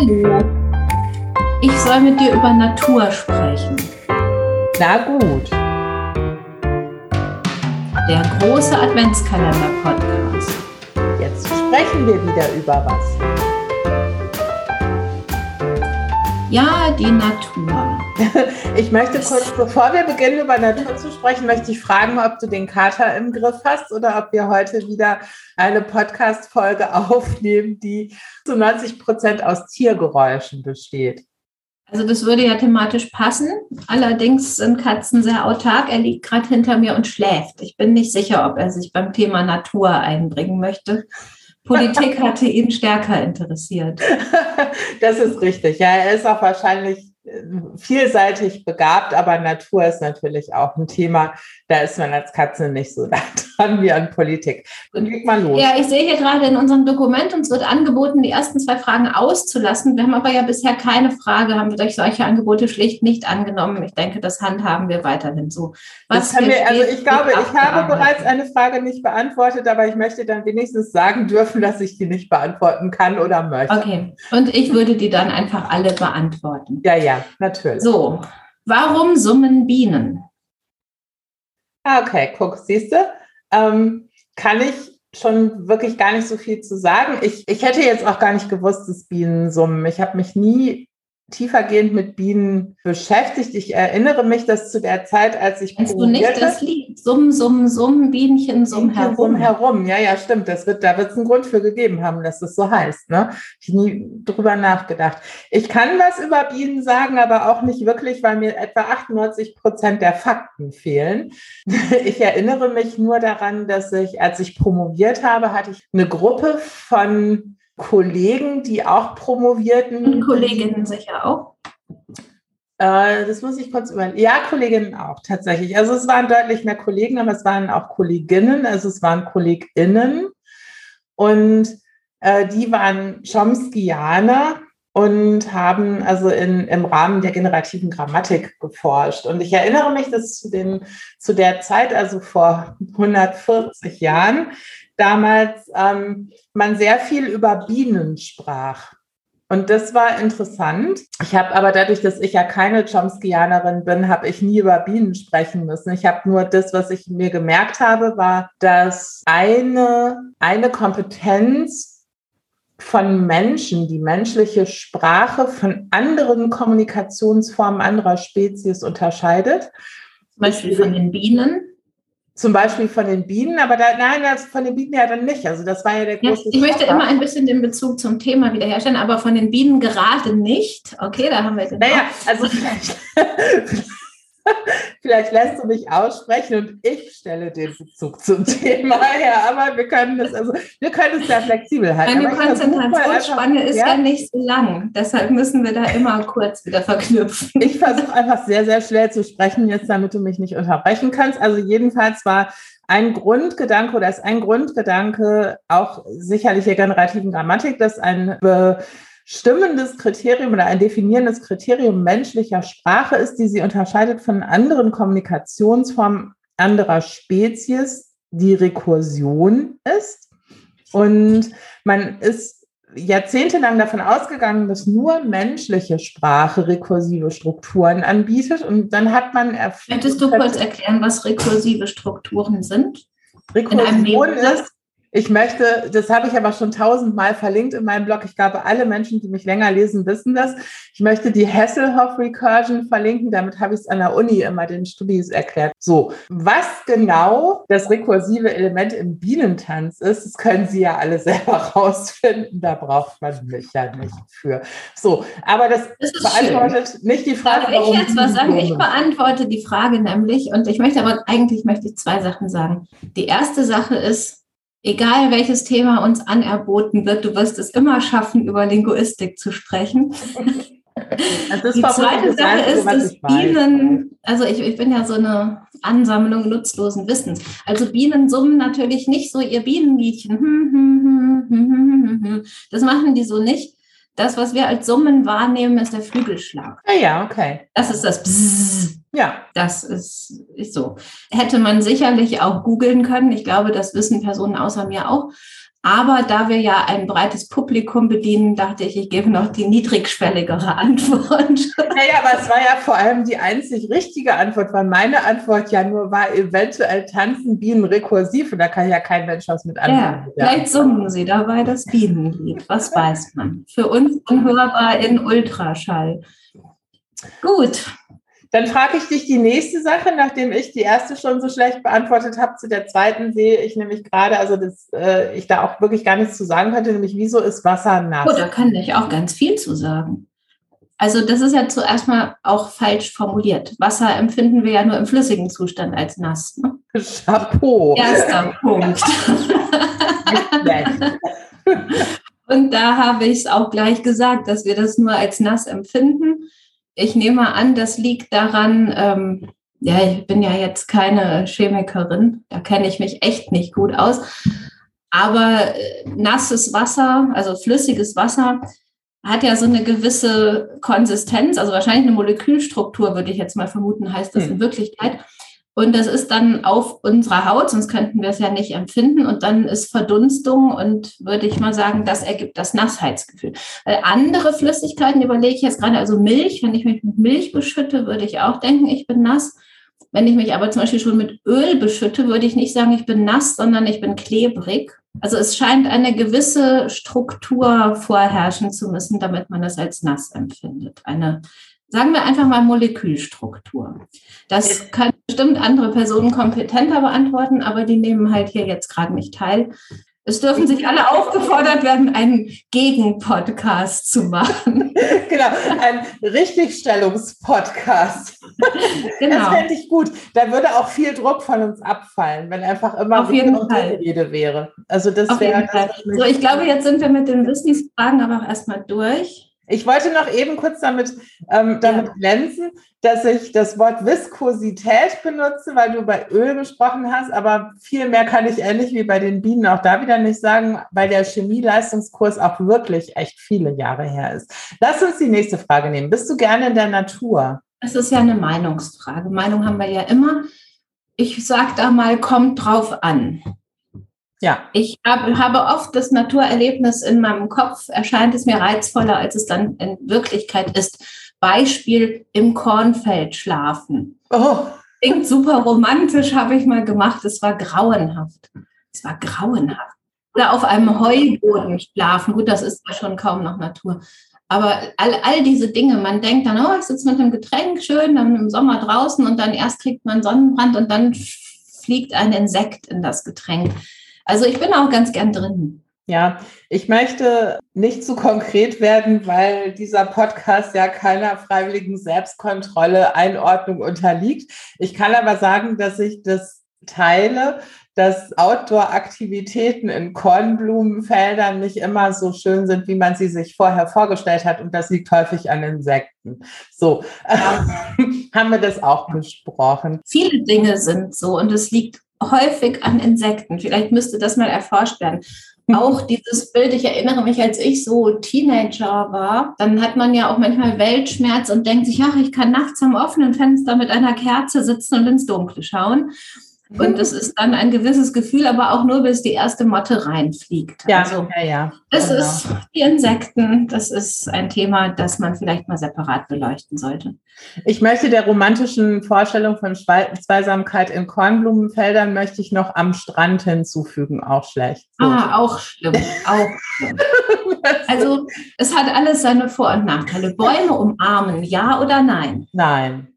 Hallo. Ich soll mit dir über Natur sprechen. Na gut. Der große Adventskalender-Podcast. Jetzt sprechen wir wieder über was. Ja, die Natur. Ich möchte kurz, bevor wir beginnen, über Natur zu sprechen, möchte ich fragen, ob du den Kater im Griff hast oder ob wir heute wieder eine Podcast-Folge aufnehmen, die zu 90 Prozent aus Tiergeräuschen besteht. Also das würde ja thematisch passen. Allerdings sind Katzen sehr autark. Er liegt gerade hinter mir und schläft. Ich bin nicht sicher, ob er sich beim Thema Natur einbringen möchte. Politik hatte ihn stärker interessiert. Das ist richtig. Ja, er ist auch wahrscheinlich vielseitig begabt, aber Natur ist natürlich auch ein Thema. Da ist man als Katze nicht so dran wie an Politik. Und leg mal los. Ja, ich sehe hier gerade in unserem Dokument, uns wird angeboten, die ersten zwei Fragen auszulassen. Wir haben aber ja bisher keine Frage, haben wir durch solche Angebote schlicht nicht angenommen. Ich denke, das handhaben wir weiterhin so. Was wir, also ich glaube, ich habe bereits eine Frage nicht beantwortet, aber ich möchte dann wenigstens sagen dürfen, dass ich die nicht beantworten kann oder möchte. Okay. Und ich würde die dann einfach alle beantworten. Ja, ja natürlich. So, warum summen Bienen? Ah, okay, guck, siehst du, ähm, kann ich schon wirklich gar nicht so viel zu sagen. Ich, ich hätte jetzt auch gar nicht gewusst, dass Bienen summen. Ich habe mich nie tiefergehend mit Bienen beschäftigt. Ich erinnere mich, dass zu der Zeit, als ich Kennst du nicht das Lied? Summ, summ, summ, Bienchen, summ herum. Summ herum. Ja, ja, stimmt. Das wird, da wird es einen Grund für gegeben haben, dass das so heißt. Ne? Ich nie drüber nachgedacht. Ich kann was über Bienen sagen, aber auch nicht wirklich, weil mir etwa 98 Prozent der Fakten fehlen. Ich erinnere mich nur daran, dass ich, als ich promoviert habe, hatte ich eine Gruppe von Kollegen, die auch promovierten. Und Kolleginnen sicher auch. Äh, das muss ich kurz überlegen. Ja, Kolleginnen auch tatsächlich. Also es waren deutlich mehr Kollegen, aber es waren auch Kolleginnen, also es waren KollegInnen. Und äh, die waren Chomskyaner und haben also in, im Rahmen der generativen Grammatik geforscht. Und ich erinnere mich, dass zu, den, zu der Zeit, also vor 140 Jahren, damals ähm, man sehr viel über Bienen sprach. Und das war interessant. Ich habe aber dadurch, dass ich ja keine Chomskyanerin bin, habe ich nie über Bienen sprechen müssen. Ich habe nur das, was ich mir gemerkt habe, war, dass eine, eine Kompetenz von Menschen, die menschliche Sprache von anderen Kommunikationsformen anderer Spezies unterscheidet. Zum Beispiel von den Bienen zum Beispiel von den Bienen, aber da, nein, das von den Bienen ja dann nicht. Also das war ja der große. Ja, ich möchte immer ein bisschen den Bezug zum Thema wiederherstellen, aber von den Bienen gerade nicht. Okay, da haben wir den. Naja, also vielleicht, Vielleicht lässt du mich aussprechen und ich stelle den Bezug zum Thema her, aber wir können das, also wir können es sehr flexibel halten. Meine Konzentrationsspanne ist ja? ja nicht so lang, deshalb müssen wir da immer kurz wieder verknüpfen. Ich versuche einfach sehr, sehr schnell zu sprechen, jetzt damit du mich nicht unterbrechen kannst. Also jedenfalls war ein Grundgedanke oder ist ein Grundgedanke auch sicherlich der generativen Grammatik, dass ein stimmendes Kriterium oder ein definierendes Kriterium menschlicher Sprache ist, die sie unterscheidet von anderen Kommunikationsformen anderer Spezies, die Rekursion ist. Und man ist jahrzehntelang davon ausgegangen, dass nur menschliche Sprache rekursive Strukturen anbietet. Und dann hat man. Könntest du kurz erklären, was rekursive Strukturen sind? Rekursion ist ich möchte, das habe ich aber schon tausendmal verlinkt in meinem Blog. Ich glaube, alle Menschen, die mich länger lesen, wissen das. Ich möchte die Hasselhoff Recursion verlinken. Damit habe ich es an der Uni immer den Studis erklärt. So, was genau das rekursive Element im Bienentanz ist, das können Sie ja alle selber rausfinden. Da braucht man mich ja nicht für. So, aber das, das beantwortet schön. nicht die Frage. Darf ich jetzt was sagen? Ich beantworte die Frage nämlich und ich möchte aber eigentlich möchte ich zwei Sachen sagen. Die erste Sache ist, egal welches Thema uns anerboten wird, du wirst es immer schaffen, über Linguistik zu sprechen. Also die zweite Sache ist, dass Bienen, also ich, ich bin ja so eine Ansammlung nutzlosen Wissens. Also Bienen summen natürlich nicht so ihr Bienenliedchen. Das machen die so nicht. Das, was wir als Summen wahrnehmen, ist der Flügelschlag. Ja, ja, okay. Das ist das Bzzz. Ja. Das ist, ist so. Hätte man sicherlich auch googeln können. Ich glaube, das wissen Personen außer mir auch. Aber da wir ja ein breites Publikum bedienen, dachte ich, ich gebe noch die niedrigschwelligere Antwort. Naja, aber es war ja vor allem die einzig richtige Antwort, weil meine Antwort ja nur war, eventuell tanzen Bienen rekursiv und da kann ja kein Mensch was mit anfangen. Ja, vielleicht summen sie dabei das Bienenlied, was weiß man. Für uns unhörbar in Ultraschall. Gut, dann frage ich dich die nächste Sache, nachdem ich die erste schon so schlecht beantwortet habe. Zu der zweiten sehe ich nämlich gerade, also dass äh, ich da auch wirklich gar nichts zu sagen könnte, nämlich wieso ist Wasser nass? Oh, da kann ich auch ganz viel zu sagen. Also das ist ja zuerst mal auch falsch formuliert. Wasser empfinden wir ja nur im flüssigen Zustand als nass. Ne? Chapeau. Erster Punkt. Und da habe ich es auch gleich gesagt, dass wir das nur als nass empfinden ich nehme an, das liegt daran, ähm, ja, ich bin ja jetzt keine Chemikerin, da kenne ich mich echt nicht gut aus. Aber äh, nasses Wasser, also flüssiges Wasser, hat ja so eine gewisse Konsistenz, also wahrscheinlich eine Molekülstruktur, würde ich jetzt mal vermuten, heißt das hm. in Wirklichkeit. Und das ist dann auf unserer Haut, sonst könnten wir es ja nicht empfinden. Und dann ist Verdunstung und würde ich mal sagen, das ergibt das Nassheitsgefühl. Weil andere Flüssigkeiten überlege ich jetzt gerade, also Milch, wenn ich mich mit Milch beschütte, würde ich auch denken, ich bin nass. Wenn ich mich aber zum Beispiel schon mit Öl beschütte, würde ich nicht sagen, ich bin nass, sondern ich bin klebrig. Also es scheint eine gewisse Struktur vorherrschen zu müssen, damit man das als nass empfindet. Eine sagen wir einfach mal Molekülstruktur. Das können bestimmt andere Personen kompetenter beantworten, aber die nehmen halt hier jetzt gerade nicht teil. Es dürfen sich alle aufgefordert werden, einen Gegenpodcast zu machen. genau, ein Richtigstellungspodcast. Genau. Das fände ich gut. Da würde auch viel Druck von uns abfallen, wenn einfach immer Auf jeden Fall. Rede wäre. Also das wäre. So, ich glaube, jetzt sind wir mit den Wissensfragen aber auch erstmal durch. Ich wollte noch eben kurz damit, ähm, damit ja. glänzen, dass ich das Wort Viskosität benutze, weil du bei Öl gesprochen hast, aber viel mehr kann ich ähnlich wie bei den Bienen auch da wieder nicht sagen, weil der Chemieleistungskurs auch wirklich echt viele Jahre her ist. Lass uns die nächste Frage nehmen. Bist du gerne in der Natur? Es ist ja eine Meinungsfrage. Meinung haben wir ja immer. Ich sage da mal, kommt drauf an. Ja. Ich hab, habe oft das Naturerlebnis in meinem Kopf, erscheint es mir reizvoller, als es dann in Wirklichkeit ist. Beispiel im Kornfeld schlafen. Oh. Klingt super romantisch, habe ich mal gemacht. Es war grauenhaft. Es war grauenhaft. Oder auf einem Heuboden schlafen. Gut, das ist ja schon kaum noch Natur. Aber all, all diese Dinge, man denkt dann, oh, ich sitze mit einem Getränk schön, dann im Sommer draußen und dann erst kriegt man Sonnenbrand und dann fliegt ein Insekt in das Getränk. Also ich bin auch ganz gern drin. Ja, ich möchte nicht zu konkret werden, weil dieser Podcast ja keiner freiwilligen Selbstkontrolle, Einordnung unterliegt. Ich kann aber sagen, dass ich das teile, dass Outdoor-Aktivitäten in Kornblumenfeldern nicht immer so schön sind, wie man sie sich vorher vorgestellt hat. Und das liegt häufig an Insekten. So, ja. haben wir das auch besprochen. Viele Dinge sind so und es liegt häufig an Insekten. Vielleicht müsste das mal erforscht werden. Mhm. Auch dieses Bild, ich erinnere mich, als ich so Teenager war, dann hat man ja auch manchmal Weltschmerz und denkt sich, ach, ich kann nachts am offenen Fenster mit einer Kerze sitzen und ins Dunkle schauen. Und das ist dann ein gewisses Gefühl, aber auch nur, bis die erste Motte reinfliegt. Ja, also, ja, ja. Das genau. ist die Insekten. Das ist ein Thema, das man vielleicht mal separat beleuchten sollte. Ich möchte der romantischen Vorstellung von Zweisamkeit in Kornblumenfeldern möchte ich noch am Strand hinzufügen. Auch schlecht. So. Ah, auch schlimm. Auch schlimm. also, es hat alles seine Vor- und Nachteile. Bäume umarmen, ja oder nein? Nein.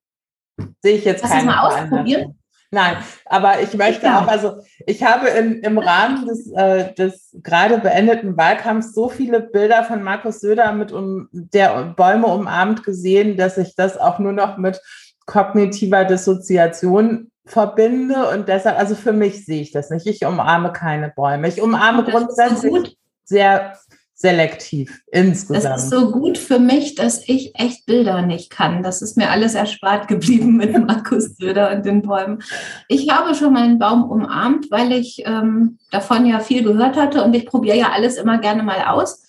Sehe ich jetzt Lass keine. Lass mal ausprobieren. Nein, aber ich möchte auch, also ich habe in, im Rahmen des, äh, des gerade beendeten Wahlkampfs so viele Bilder von Markus Söder mit um, der Bäume umarmt gesehen, dass ich das auch nur noch mit kognitiver Dissoziation verbinde und deshalb, also für mich sehe ich das nicht. Ich umarme keine Bäume. Ich umarme grundsätzlich sehr selektiv insgesamt. Das ist so gut für mich, dass ich echt Bilder nicht kann. Das ist mir alles erspart geblieben mit Markus Söder und den Bäumen. Ich habe schon meinen Baum umarmt, weil ich ähm, davon ja viel gehört hatte und ich probiere ja alles immer gerne mal aus.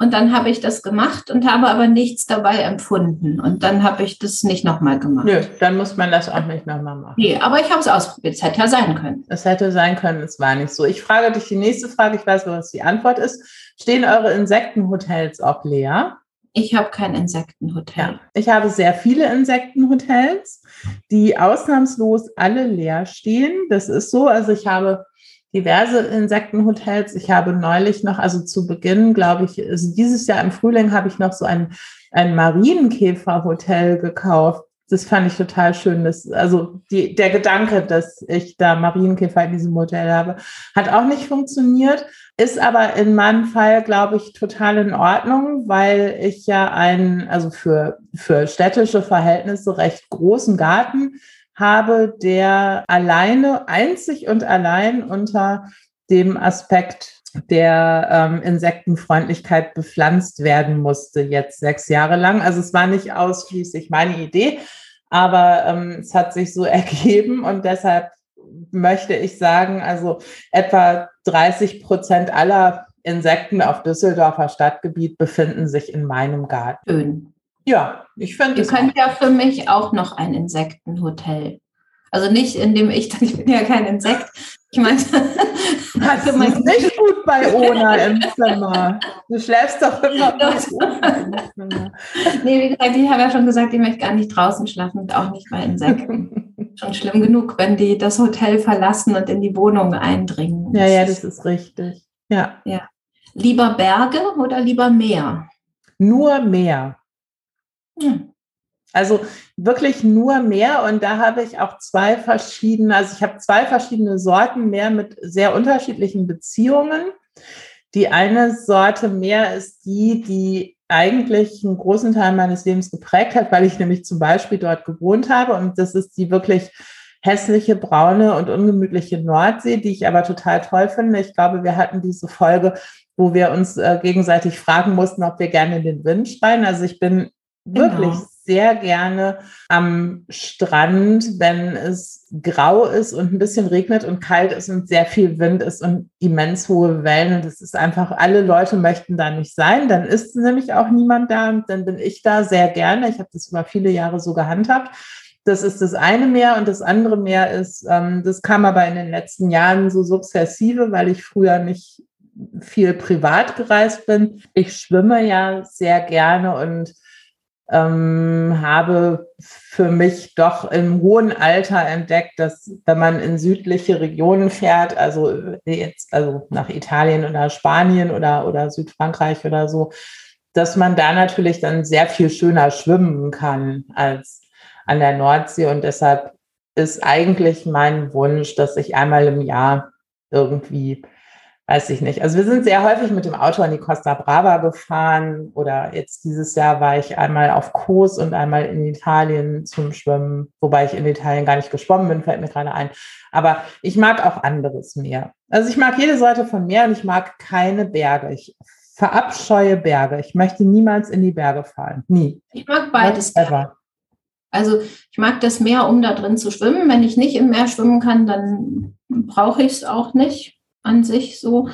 und dann habe ich das gemacht und habe aber nichts dabei empfunden. Und dann habe ich das nicht nochmal gemacht. Nö, dann muss man das auch nicht nochmal machen. Nee, aber ich habe es ausprobiert. Es hätte ja sein können. Es hätte sein können, es war nicht so. Ich frage dich die nächste Frage, ich weiß, was die Antwort ist. Stehen eure Insektenhotels auch leer? Ich habe kein Insektenhotel. Ja, ich habe sehr viele Insektenhotels, die ausnahmslos alle leer stehen. Das ist so. Also ich habe diverse Insektenhotels. Ich habe neulich noch, also zu Beginn, glaube ich, also dieses Jahr im Frühling habe ich noch so ein, ein Marienkäferhotel gekauft. Das fand ich total schön. Das, also die, der Gedanke, dass ich da Marienkäfer in diesem Hotel habe, hat auch nicht funktioniert. Ist aber in meinem Fall, glaube ich, total in Ordnung, weil ich ja einen, also für, für städtische Verhältnisse recht großen Garten habe, der alleine, einzig und allein unter dem Aspekt der ähm, Insektenfreundlichkeit bepflanzt werden musste, jetzt sechs Jahre lang. Also es war nicht ausschließlich meine Idee, aber ähm, es hat sich so ergeben und deshalb möchte ich sagen, also etwa 30 Prozent aller Insekten auf Düsseldorfer Stadtgebiet befinden sich in meinem Garten. Schön. Ja, ich finde Ihr könnt ja für mich auch noch ein Insektenhotel. Also nicht, indem ich, ich bin ja kein Insekt. Ich meine, das ist nicht gut bei Ona im Zimmer. Du schläfst doch immer bei Ona Nee, wie gesagt, ich habe ja schon gesagt, ich möchte gar nicht draußen schlafen und auch nicht bei Insekten. schon schlimm genug, wenn die das Hotel verlassen und in die Wohnung eindringen. Ja, ja, das ist richtig. Ja. ja. Lieber Berge oder lieber Meer? Nur Meer. Hm. Also wirklich nur Meer und da habe ich auch zwei verschiedene, also ich habe zwei verschiedene Sorten Meer mit sehr unterschiedlichen Beziehungen. Die eine Sorte Meer ist die, die eigentlich einen großen Teil meines Lebens geprägt hat, weil ich nämlich zum Beispiel dort gewohnt habe und das ist die wirklich hässliche, braune und ungemütliche Nordsee, die ich aber total toll finde. Ich glaube, wir hatten diese Folge, wo wir uns äh, gegenseitig fragen mussten, ob wir gerne in den Wind schreien. Also ich bin genau. wirklich sehr gerne am Strand, wenn es grau ist und ein bisschen regnet und kalt ist und sehr viel Wind ist und immens hohe Wellen. Und es ist einfach, alle Leute möchten da nicht sein. Dann ist nämlich auch niemand da und dann bin ich da sehr gerne. Ich habe das über viele Jahre so gehandhabt. Das ist das eine Meer und das andere Meer ist, ähm, das kam aber in den letzten Jahren so sukzessive, weil ich früher nicht viel privat gereist bin. Ich schwimme ja sehr gerne und ähm, habe für mich doch im hohen Alter entdeckt, dass wenn man in südliche Regionen fährt, also jetzt also nach Italien oder Spanien oder, oder Südfrankreich oder so, dass man da natürlich dann sehr viel schöner schwimmen kann als an der Nordsee. Und deshalb ist eigentlich mein Wunsch, dass ich einmal im Jahr irgendwie weiß ich nicht. Also wir sind sehr häufig mit dem Auto an die Costa Brava gefahren oder jetzt dieses Jahr war ich einmal auf Kos und einmal in Italien zum Schwimmen, wobei ich in Italien gar nicht geschwommen bin, fällt mir gerade ein. Aber ich mag auch anderes Meer. Also ich mag jede Sorte von Meer und ich mag keine Berge. Ich verabscheue Berge. Ich möchte niemals in die Berge fahren. Nie. Ich mag beides. Ever. Also ich mag das Meer, um da drin zu schwimmen. Wenn ich nicht im Meer schwimmen kann, dann brauche ich es auch nicht an sich so.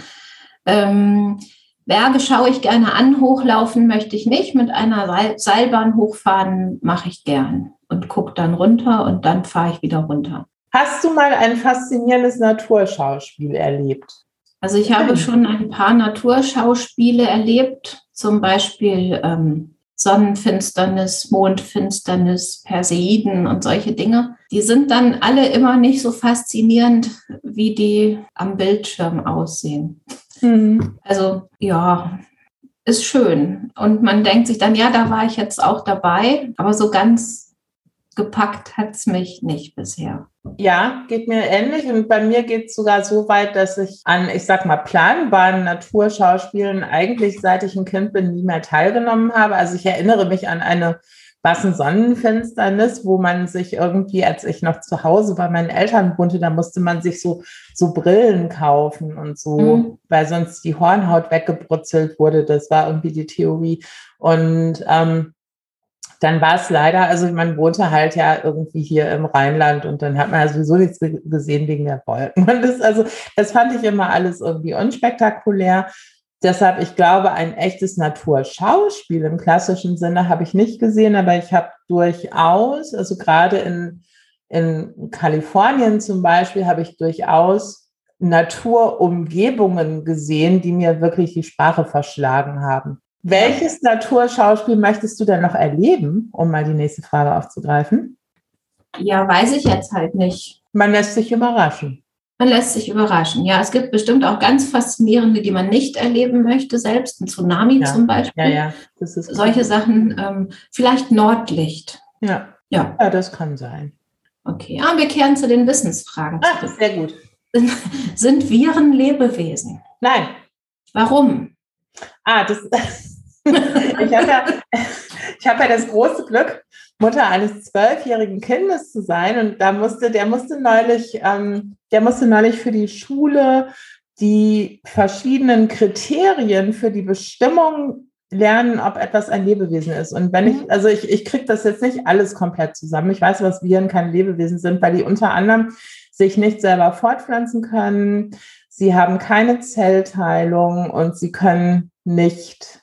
Ähm, Berge schaue ich gerne an, hochlaufen möchte ich nicht. Mit einer Seilbahn hochfahren mache ich gern und gucke dann runter und dann fahre ich wieder runter. Hast du mal ein faszinierendes Naturschauspiel erlebt? Also ich habe schon ein paar Naturschauspiele erlebt, zum Beispiel ähm, Sonnenfinsternis, Mondfinsternis, Perseiden und solche Dinge. Die sind dann alle immer nicht so faszinierend, wie die am Bildschirm aussehen. Mhm. Also ja, ist schön. Und man denkt sich dann, ja, da war ich jetzt auch dabei, aber so ganz gepackt hat es mich nicht bisher. Ja, geht mir ähnlich. Und bei mir geht es sogar so weit, dass ich an, ich sag mal, planbaren Naturschauspielen eigentlich, seit ich ein Kind bin, nie mehr teilgenommen habe. Also ich erinnere mich an eine Bassen Sonnenfinsternis, wo man sich irgendwie, als ich noch zu Hause bei meinen Eltern wohnte, da musste man sich so, so Brillen kaufen und so, mhm. weil sonst die Hornhaut weggebrutzelt wurde. Das war irgendwie die Theorie. Und ähm, dann war es leider, also man wohnte halt ja irgendwie hier im Rheinland und dann hat man ja sowieso nichts gesehen wegen der Wolken. Und das, also, das fand ich immer alles irgendwie unspektakulär. deshalb, ich glaube, ein echtes Naturschauspiel im klassischen Sinne habe ich nicht gesehen, aber ich habe durchaus, also gerade in, in Kalifornien zum Beispiel, habe ich durchaus Naturumgebungen gesehen, die mir wirklich die Sprache verschlagen haben. Welches Naturschauspiel möchtest du denn noch erleben, um mal die nächste Frage aufzugreifen? Ja, weiß ich jetzt halt nicht. Man lässt sich überraschen. Man lässt sich überraschen. Ja, es gibt bestimmt auch ganz faszinierende, die man nicht erleben möchte, selbst ein Tsunami Ja, zum Beispiel. Ja, ja, das ist Solche Sachen, ähm, vielleicht Nordlicht. Ja, Ja, ja, das kann sein. okay. Ah, wir kehren zu den Wissensfragen zurück. sehr gut. Sind Viren Lebewesen? Nein. Warum? Ah, das. ich habe ja, ich hab ja das große Glück, Mutter eines zwölfjährigen Kindes zu sein. Und da musste, der musste neulich, ähm, der musste neulich für die Schule die verschiedenen Kriterien für die Bestimmung lernen, ob etwas ein Lebewesen ist. Und wenn ich, also ich, ich kriege das jetzt nicht alles komplett zusammen. Ich weiß, was Viren keine Lebewesen sind, weil die unter anderem sich nicht selber fortpflanzen können. Sie haben keine Zellteilung und sie können nicht,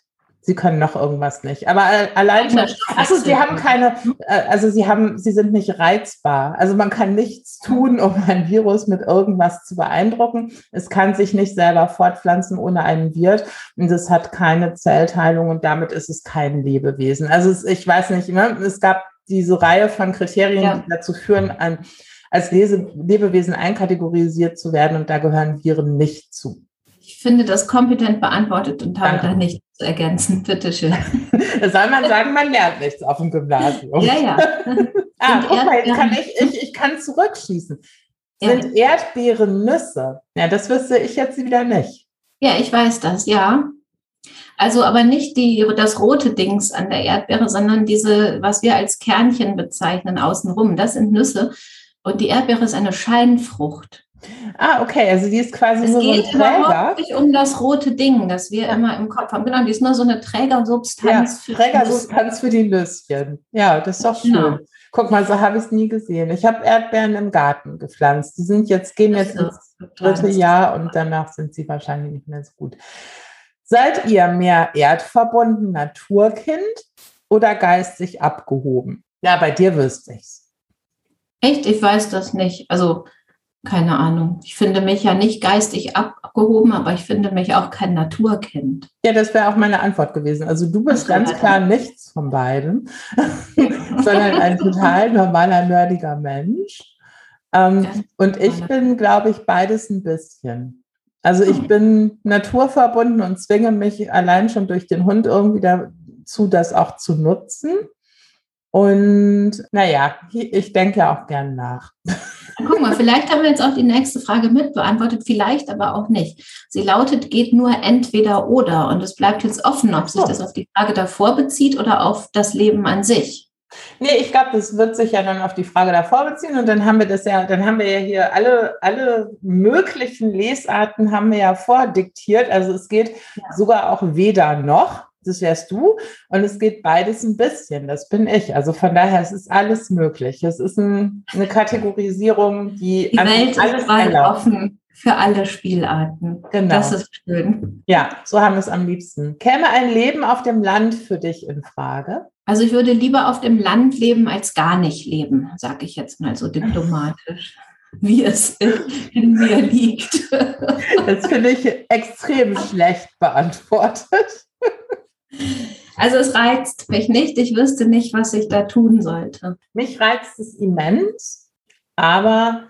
sie können noch irgendwas nicht. Aber äh, allein schon, also sie haben keine, äh, also sie haben, sie sind nicht reizbar. Also man kann nichts tun, um ein Virus mit irgendwas zu beeindrucken. Es kann sich nicht selber fortpflanzen ohne einen Wirt und es hat keine Zellteilung und damit ist es kein Lebewesen. Also es, ich weiß nicht, ne? es gab diese Reihe von Kriterien, Ja. die dazu führen, ein, als Lese Lebewesen einkategorisiert zu werden und da gehören Viren nicht zu. Ich finde das kompetent beantwortet und habe da nichts zu ergänzen. Bitte schön. Da soll man sagen, man lernt nichts auf dem Gymnasium. Ja, ja. ah, guck mal, jetzt kann ich, ich, ich kann zurückschießen. Ja. Sind Erdbeeren Nüsse? Ja, das wüsste ich jetzt wieder nicht. Ja, ich weiß das, ja. Also aber nicht die, das rote Dings an der Erdbeere, sondern diese, was wir als Kernchen bezeichnen, außenrum. Das sind Nüsse. Und die Erdbeere ist eine Scheinfrucht. Ah, okay, also die ist quasi Es nur so ein geht Träger. nicht um das rote Ding, das wir immer im Kopf haben. Genau, die ist nur so eine Ja, Trägersubstanz. für Nüsse. Trägersubstanz für die Nüsschen. Ja, das ist doch schön. Genau. Guck mal, so habe ich es nie gesehen. Ich habe Erdbeeren im Garten gepflanzt. Die sind jetzt, gehen jetzt ins dritte Jahr und danach sind sie wahrscheinlich nicht mehr so gut. Seid ihr mehr erdverbunden Naturkind oder geistig abgehoben? Ja, bei dir wüsste ich's. Echt, ich weiß das nicht. Also, keine Ahnung. Ich finde mich ja nicht geistig abgehoben, aber ich finde mich auch kein Naturkind. Ja, das wäre auch meine Antwort gewesen. Also du bist ganz ja. klar nichts von beiden, sondern ein total normaler, nerdiger Mensch. Ähm, und ich bin, glaube ich, beides ein bisschen. Also ich bin naturverbunden und zwinge mich allein schon durch den Hund irgendwie dazu, das auch zu nutzen. Und naja, ich denke auch gern nach. Guck mal, vielleicht haben wir jetzt auch die nächste Frage mit beantwortet, vielleicht aber auch nicht. Sie lautet, geht nur entweder oder. Und es bleibt jetzt offen, ob sich So. das auf die Frage davor bezieht oder auf das Leben an sich. Nee, ich glaube, das wird sich ja dann auf die Frage davor beziehen und dann haben wir das ja, dann haben wir ja hier alle, alle möglichen Lesarten haben wir ja vordiktiert. Also es geht Ja. sogar auch weder noch, das wärst du, und es geht beides ein bisschen, das bin ich. Also von daher, es ist alles möglich. Es ist ein, eine Kategorisierung, die, Die Welt ist weit offen für alle Spielarten. Genau. Das ist schön. Ja, so haben wir es am liebsten. Käme ein Leben auf dem Land für dich in Frage? Also ich würde lieber auf dem Land leben als gar nicht leben, sage ich jetzt mal so diplomatisch, wie es in mir liegt. Das finde ich extrem schlecht beantwortet. Also es reizt mich nicht. Ich wüsste nicht, was ich da tun sollte. Mich reizt es immens, aber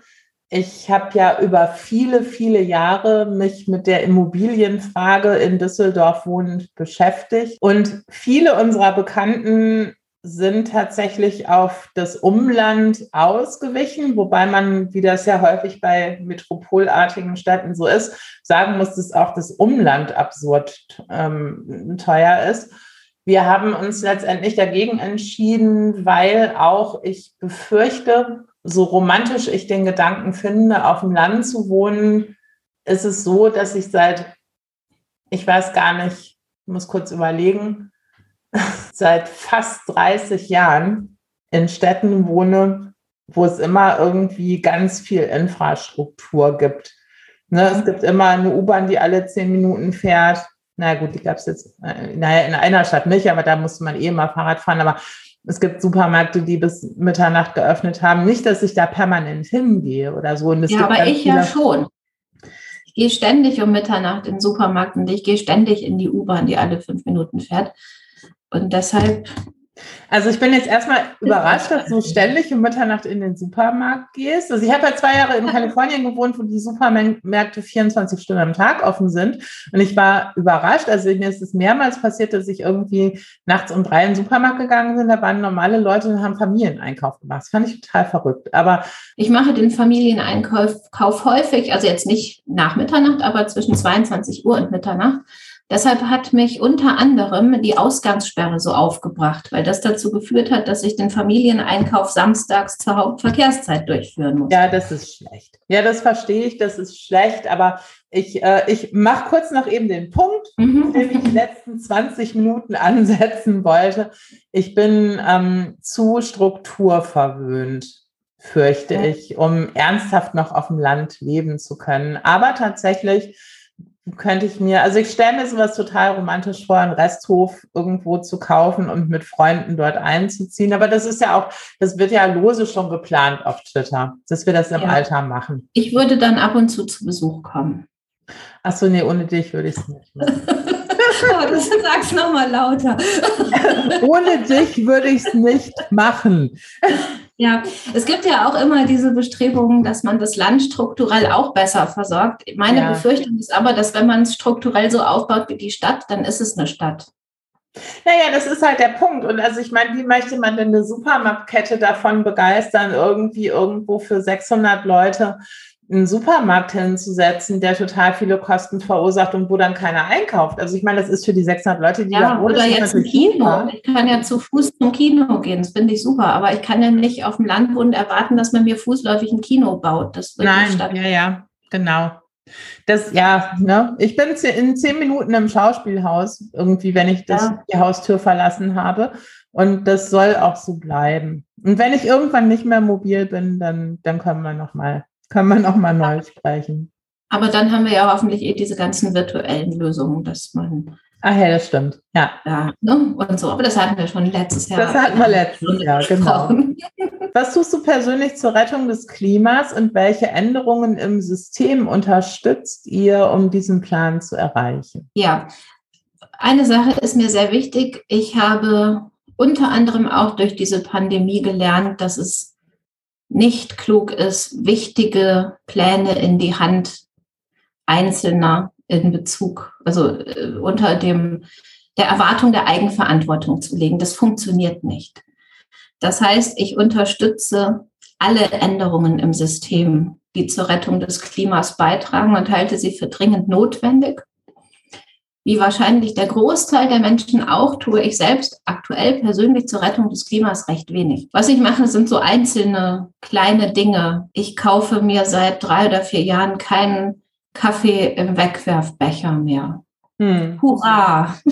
ich habe ja über viele, viele Jahre mich mit der Immobilienfrage in Düsseldorf wohnend beschäftigt. Und viele unserer Bekannten sind tatsächlich auf das Umland ausgewichen, wobei man, wie das ja häufig bei metropolartigen Städten so ist, sagen muss, dass auch das Umland absurd ähm, teuer ist. Wir haben uns letztendlich dagegen entschieden, weil auch ich befürchte, so romantisch ich den Gedanken finde, auf dem Land zu wohnen, ist es so, dass ich seit, ich weiß gar nicht, ich muss kurz überlegen, seit fast 30 Jahren in Städten wohne, wo es immer irgendwie ganz viel Infrastruktur gibt. Ne, es gibt immer eine U-Bahn, die alle zehn Minuten fährt. Na gut, die gab es jetzt, äh, naja, in einer Stadt nicht, aber da musste man eh mal Fahrrad fahren. Aber es gibt Supermärkte, die bis Mitternacht geöffnet haben. Nicht, dass ich da permanent hingehe oder so. ja, aber ich ja schon. Ich gehe ständig um Mitternacht in den Supermarkt und ich gehe ständig in die U-Bahn, die alle fünf Minuten fährt. Und deshalb also ich bin jetzt erstmal überrascht, dass du ständig um Mitternacht in den Supermarkt gehst. Also ich habe ja zwei Jahre in Kalifornien gewohnt, wo die Supermärkte 24 Stunden am Tag offen sind. Und ich war überrascht. Also mir ist es mehrmals passiert, dass ich irgendwie nachts um drei in den Supermarkt gegangen bin. Da waren normale Leute und haben Familieneinkauf gemacht. Das fand ich total verrückt. Aber ich mache den Familieneinkauf Kauf häufig, also jetzt nicht nach Mitternacht, aber zwischen 22 Uhr und Mitternacht. Deshalb hat mich unter anderem die Ausgangssperre so aufgebracht, weil das dazu geführt hat, dass ich den Familieneinkauf samstags zur Hauptverkehrszeit durchführen muss. Ja, das ist schlecht. Ja, das verstehe ich, das ist schlecht, aber ich, äh, ich mache kurz noch eben den Punkt, mhm. den ich die letzten 20 Minuten ansetzen wollte. Ich bin ähm, zu strukturverwöhnt fürchte ja. ich, um ernsthaft noch auf dem Land leben zu können. Aber tatsächlich könnte ich mir, also ich stelle mir sowas total romantisch vor, einen Resthof irgendwo zu kaufen und mit Freunden dort einzuziehen. Aber das ist ja auch, das wird ja lose schon geplant auf Twitter, dass wir das im ja. Alter machen. Ich würde dann ab und zu zu Besuch kommen. Achso, nee, ohne dich würde ich es nicht machen. Das sag's nochmal lauter. ohne dich würde ich es nicht machen. Ja, es gibt ja auch immer diese Bestrebungen, dass man das Land strukturell auch besser versorgt. Meine ja. Befürchtung ist aber, dass wenn man es strukturell so aufbaut wie die Stadt, dann ist es eine Stadt. Naja, das ist halt der Punkt. Und also ich meine, wie möchte man denn eine Supermarktkette davon begeistern, irgendwie irgendwo für 600 Leute einen Supermarkt hinzusetzen, der total viele Kosten verursacht und wo dann keiner einkauft. Also ich meine, das ist für die 600 Leute, die ja, da wohnen. Oder jetzt ein Kino. Super. Ich kann ja zu Fuß zum Kino gehen, das finde ich super. Aber ich kann ja nicht auf dem Land wohnen erwarten, dass man mir fußläufig ein Kino baut. Das wird Nein, ja, ja, genau. Das, ja, ne? Ich bin in zehn Minuten im Schauspielhaus, irgendwie, wenn ich das, ja. die Haustür verlassen habe. Und das soll auch so bleiben. Und wenn ich irgendwann nicht mehr mobil bin, dann, dann können wir nochmal kann man auch mal neu sprechen. Aber dann haben wir ja hoffentlich eh diese ganzen virtuellen Lösungen, dass man. Ach ja, das stimmt. Ja. ja ne? Und so. Aber das hatten wir schon letztes Jahr. Das hatten wir letztes Jahr, genau. Was tust du persönlich zur Rettung des Klimas und welche Änderungen im System unterstützt ihr, um diesen Plan zu erreichen? Ja, eine Sache ist mir sehr wichtig. Ich habe unter anderem auch durch diese Pandemie gelernt, dass es nicht klug ist, wichtige Pläne in die Hand Einzelner in Bezug, also äh, unter dem, der Erwartung der Eigenverantwortung zu legen. Das funktioniert nicht. Das heißt, ich unterstütze alle Änderungen im System, die zur Rettung des Klimas beitragen und halte sie für dringend notwendig wie wahrscheinlich der Großteil der Menschen auch, tue ich selbst aktuell persönlich zur Rettung des Klimas recht wenig. Was ich mache, sind so einzelne kleine Dinge. Ich kaufe mir seit drei oder vier Jahren keinen Kaffee im Wegwerfbecher mehr. Hm. Hurra!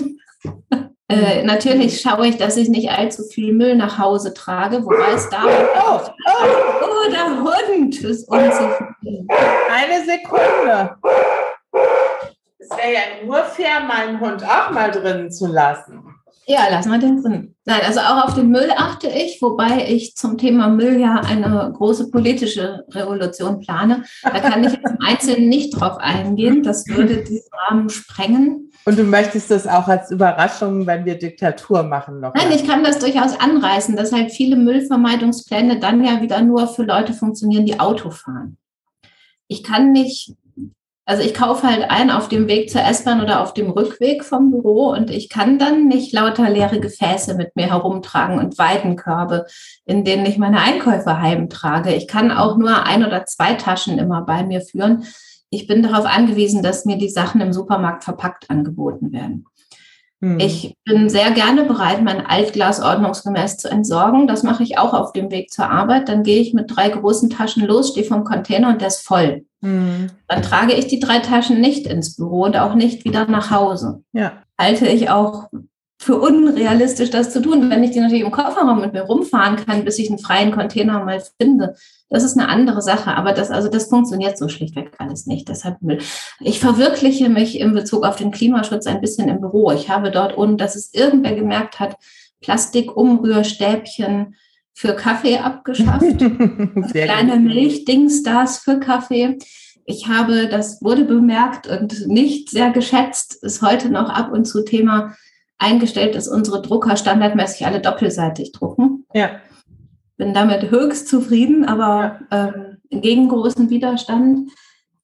Äh, natürlich schaue ich, dass ich nicht allzu viel Müll nach Hause trage, wobei es da oh, oh. oh, der Hund ist unzufrieden. Eine Sekunde. Es wäre ja nur fair, meinen Hund auch mal drinnen zu lassen. Ja, lass mal den drin. Nein, also auch auf den Müll achte ich, wobei ich zum Thema Müll ja eine große politische Revolution plane. Da kann ich jetzt im Einzelnen nicht drauf eingehen. Das würde diesen Rahmen sprengen. Und du möchtest das auch als Überraschung, wenn wir Diktatur machen, noch? Nein, ich kann das durchaus anreißen, dass halt viele Müllvermeidungspläne dann ja wieder nur für Leute funktionieren, die Auto fahren. Ich kann nicht also ich kaufe halt ein auf dem Weg zur S-Bahn oder auf dem Rückweg vom Büro und ich kann dann nicht lauter leere Gefäße mit mir herumtragen und Weidenkörbe, in denen ich meine Einkäufe heimtrage. Ich kann auch nur ein oder zwei Taschen immer bei mir führen. Ich bin darauf angewiesen, dass mir die Sachen im Supermarkt verpackt angeboten werden. Hm. Ich bin sehr gerne bereit, mein Altglas ordnungsgemäß zu entsorgen. Das mache ich auch auf dem Weg zur Arbeit. Dann gehe ich mit drei großen Taschen los, stehe vom Container und der ist voll. Hm. Dann trage ich die drei Taschen nicht ins Büro und auch nicht wieder nach Hause. Ja. Halte ich auch für unrealistisch, das zu tun. Wenn ich die natürlich im Kofferraum mit mir rumfahren kann, bis ich einen freien Container mal finde, das ist eine andere Sache. Aber das, also das funktioniert so schlichtweg alles nicht. Deshalb, ich verwirkliche mich in Bezug auf den Klimaschutz ein bisschen im Büro. Ich habe dort, ohne dass es irgendwer gemerkt hat, Plastikumrührstäbchen für Kaffee abgeschafft. kleine Milchdingsstars für Kaffee. Ich habe, das wurde bemerkt und nicht sehr geschätzt, ist heute noch ab und zu Thema eingestellt, dass unsere Drucker standardmäßig alle doppelseitig drucken. Ja. Bin damit höchst zufrieden, aber ähm, gegen großen Widerstand.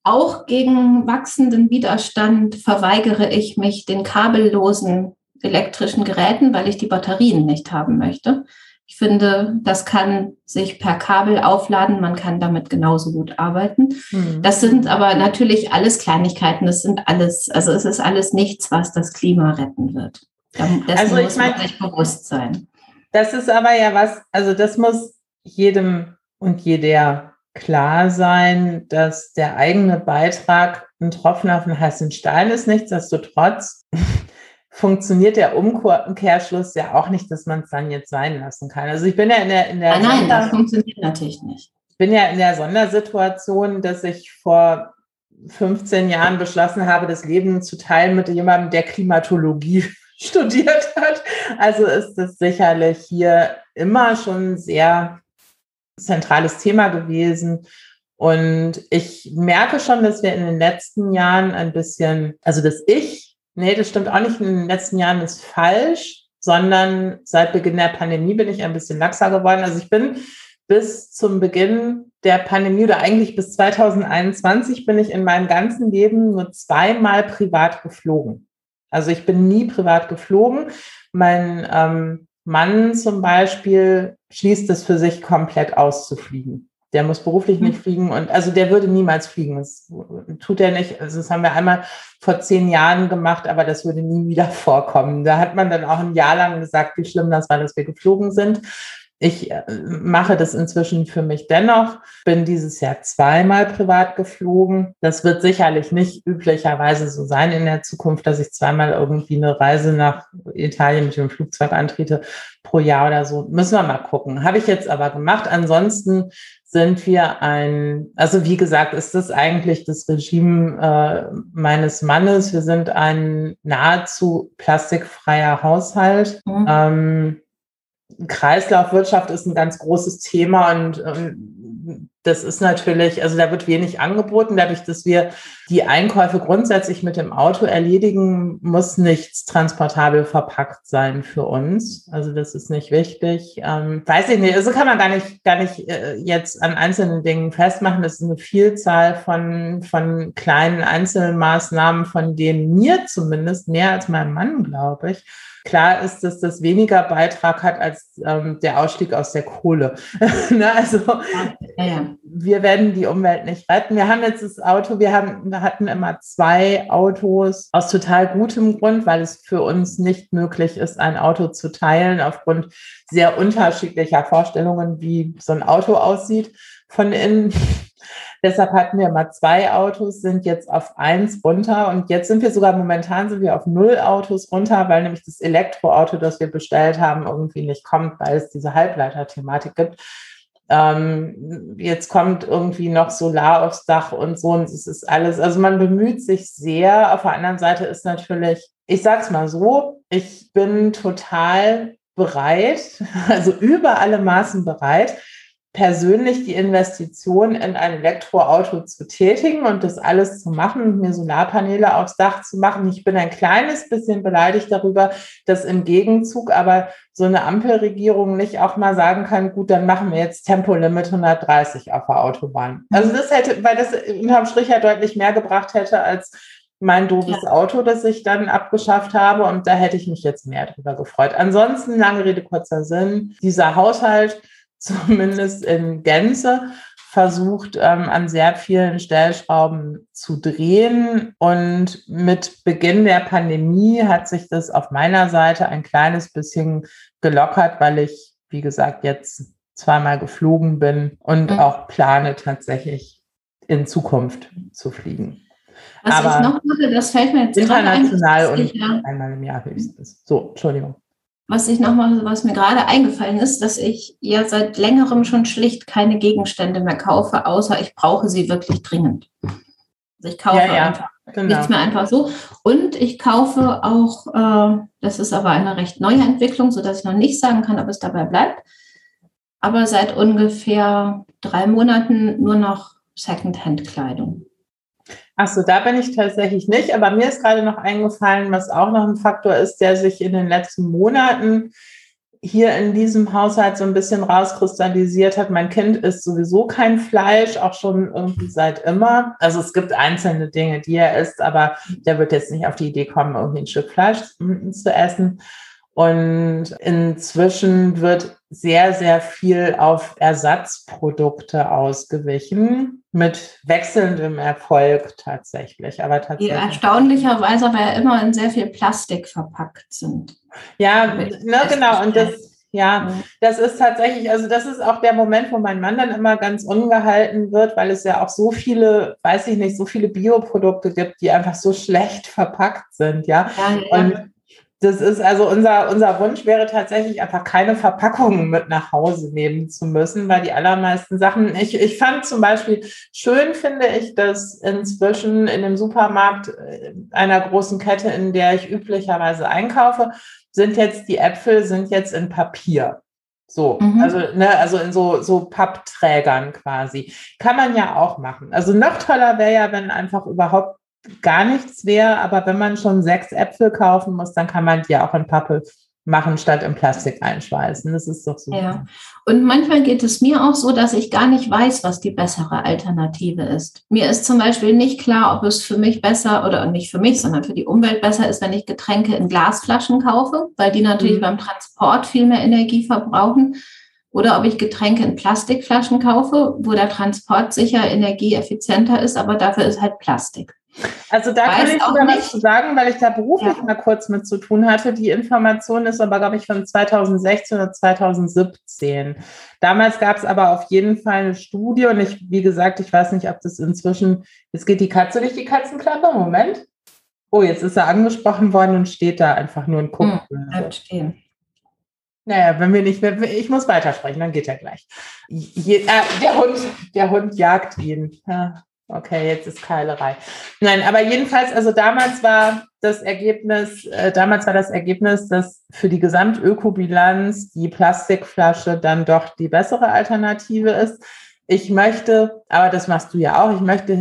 Auch gegen wachsenden Widerstand verweigere ich mich den kabellosen elektrischen Geräten, weil ich die Batterien nicht haben möchte. Ich finde, das kann sich per Kabel aufladen. Man kann damit genauso gut arbeiten. Mhm. Das sind aber natürlich alles Kleinigkeiten. Das sind alles, also es ist alles nichts, was das Klima retten wird. Dessen also ich muss man sich bewusst sein. Das ist aber ja was, also das muss jedem und jeder klar sein, dass der eigene Beitrag ein Tropfen auf den heißen Stein ist. Nichtsdestotrotz funktioniert der Umkehrschluss ja auch nicht, dass man es dann jetzt sein lassen kann. Also ich bin ja in der, in der ah, nein, das funktioniert natürlich nicht. Ich bin ja in der Sondersituation, dass ich vor 15 Jahren beschlossen habe, das Leben zu teilen mit jemandem, der Klimatologie studiert hat. Also ist es sicherlich hier immer schon ein sehr zentrales Thema gewesen. Und ich merke schon, dass wir in den letzten Jahren ein bisschen, also dass ich, nee, das stimmt auch nicht, in den letzten Jahren ist falsch, sondern seit Beginn der Pandemie bin ich ein bisschen laxer geworden. Also ich bin bis zum Beginn der Pandemie oder eigentlich bis 2021 bin ich in meinem ganzen Leben nur zweimal privat geflogen. Also ich bin nie privat geflogen. Mein ähm, Mann zum Beispiel schließt es für sich komplett auszufliegen. Der muss beruflich nicht mhm. fliegen und also der würde niemals fliegen. Das tut er nicht. Also das haben wir einmal vor zehn Jahren gemacht, aber das würde nie wieder vorkommen. Da hat man dann auch ein Jahr lang gesagt, wie schlimm das war, dass wir geflogen sind. Ich äh, mache das inzwischen für mich dennoch, bin dieses Jahr zweimal privat geflogen. Das wird sicherlich nicht üblicherweise so sein in der Zukunft, dass ich zweimal irgendwie eine Reise nach Italien mit dem Flugzeug antrete pro Jahr oder so. Müssen wir mal gucken. Habe ich jetzt aber gemacht. Ansonsten sind wir ein, also wie gesagt, ist das eigentlich das Regime äh, meines Mannes. Wir sind ein nahezu plastikfreier Haushalt. Mhm. Ähm, Kreislaufwirtschaft ist ein ganz großes Thema und ähm, das ist natürlich, also da wird wenig angeboten. Dadurch, dass wir die Einkäufe grundsätzlich mit dem Auto erledigen, muss nichts transportabel verpackt sein für uns. Also das ist nicht wichtig. Ähm, weiß ich nicht, also kann man gar nicht, gar nicht äh, jetzt an einzelnen Dingen festmachen. Das ist eine Vielzahl von, von kleinen Einzelmaßnahmen, von denen mir zumindest mehr als meinem Mann, glaube ich, Klar ist, dass das weniger Beitrag hat als ähm, der Ausstieg aus der Kohle. ne? Also ja, ja. wir werden die Umwelt nicht retten. Wir haben jetzt das Auto, wir, haben, wir hatten immer zwei Autos aus total gutem Grund, weil es für uns nicht möglich ist, ein Auto zu teilen, aufgrund sehr unterschiedlicher Vorstellungen, wie so ein Auto aussieht von innen. Deshalb hatten wir mal zwei Autos, sind jetzt auf eins runter und jetzt sind wir sogar momentan sind wir auf null Autos runter, weil nämlich das Elektroauto, das wir bestellt haben, irgendwie nicht kommt, weil es diese Halbleiter-Thematik gibt. Ähm, jetzt kommt irgendwie noch Solar aufs Dach und so und es ist alles, also man bemüht sich sehr. Auf der anderen Seite ist natürlich, ich sag's mal so, ich bin total bereit, also über alle Maßen bereit, persönlich die Investition in ein Elektroauto zu tätigen und das alles zu machen und mir Solarpaneele aufs Dach zu machen. Ich bin ein kleines bisschen beleidigt darüber, dass im Gegenzug aber so eine Ampelregierung nicht auch mal sagen kann, gut, dann machen wir jetzt Tempolimit 130 auf der Autobahn. Also das hätte, weil das unterm Strich ja deutlich mehr gebracht hätte als mein doofes ja. Auto, das ich dann abgeschafft habe. Und da hätte ich mich jetzt mehr darüber gefreut. Ansonsten, lange Rede, kurzer Sinn, dieser Haushalt zumindest in Gänze versucht, ähm, an sehr vielen Stellschrauben zu drehen. Und mit Beginn der Pandemie hat sich das auf meiner Seite ein kleines bisschen gelockert, weil ich, wie gesagt, jetzt zweimal geflogen bin und mhm. auch plane tatsächlich in Zukunft zu fliegen. Was Aber ich noch mache, das fällt mir jetzt international ein, und ja, einmal im Jahr höchstens. So, Entschuldigung. Was ich noch mache, was mir gerade eingefallen ist, dass ich ja seit längerem schon schlicht keine Gegenstände mehr kaufe, außer ich brauche sie wirklich dringend. Also ich kaufe ja, ja, einfach genau. nichts mehr einfach so. Und ich kaufe auch, äh, das ist aber eine recht neue Entwicklung, sodass ich noch nicht sagen kann, ob es dabei bleibt. Aber seit ungefähr drei Monaten nur noch Secondhand-Kleidung. Achso, da bin ich tatsächlich nicht, aber mir ist gerade noch eingefallen, was auch noch ein Faktor ist, der sich in den letzten Monaten hier in diesem Haushalt so ein bisschen rauskristallisiert hat. Mein Kind isst sowieso kein Fleisch, auch schon irgendwie seit immer. Also es gibt einzelne Dinge, die er isst, aber der wird jetzt nicht auf die Idee kommen, irgendwie ein Stück Fleisch zu essen. Und inzwischen wird sehr, sehr viel auf Ersatzprodukte ausgewichen, mit wechselndem Erfolg tatsächlich. Aber tatsächlich. Die erstaunlicherweise aber ja immer in sehr viel Plastik verpackt sind. Ja, ne, genau. Und das, ja, das ist tatsächlich, also das ist auch der Moment, wo mein Mann dann immer ganz ungehalten wird, weil es ja auch so viele, weiß ich nicht, so viele Bioprodukte gibt, die einfach so schlecht verpackt sind, ja. ja, ja. Und das ist also unser, unser Wunsch wäre tatsächlich einfach keine Verpackungen mit nach Hause nehmen zu müssen, weil die allermeisten Sachen, ich, ich fand zum Beispiel schön finde ich, dass inzwischen in dem Supermarkt äh, einer großen Kette, in der ich üblicherweise einkaufe, sind jetzt die Äpfel sind jetzt in Papier. So, mhm. also, ne, also in so, so Pappträgern quasi. Kann man ja auch machen. Also noch toller wäre ja, wenn einfach überhaupt gar nichts wäre, aber wenn man schon sechs Äpfel kaufen muss, dann kann man die auch in Pappe machen, statt in Plastik einschweißen. Das ist doch so. Ja. Und manchmal geht es mir auch so, dass ich gar nicht weiß, was die bessere Alternative ist. Mir ist zum Beispiel nicht klar, ob es für mich besser oder nicht für mich, sondern für die Umwelt besser ist, wenn ich Getränke in Glasflaschen kaufe, weil die natürlich mhm. beim Transport viel mehr Energie verbrauchen. Oder ob ich Getränke in Plastikflaschen kaufe, wo der Transport sicher energieeffizienter ist, aber dafür ist halt Plastik. Also da Weiß kann ich sogar was zu sagen, weil ich da beruflich ja. mal kurz mit zu tun hatte. Die Information ist aber, glaube ich, von 2016 oder 2017. Damals gab es aber auf jeden Fall eine Studie und ich, wie gesagt, ich weiß nicht, ob das inzwischen, jetzt geht die Katze durch die Katzenklappe, Moment. Oh, jetzt ist er angesprochen worden und steht da einfach nur und guckt. Hm, bleibt stehen. Naja, wenn wir nicht mehr, ich muss weitersprechen, dann geht er gleich. Je, äh, der Hund, der Hund jagt ihn. Ja. Okay, jetzt ist Keilerei. Nein, aber jedenfalls, also damals war das Ergebnis, äh, damals war das Ergebnis, dass für die Gesamtökobilanz die Plastikflasche dann doch die bessere Alternative ist. Ich möchte, aber das machst du ja auch, ich möchte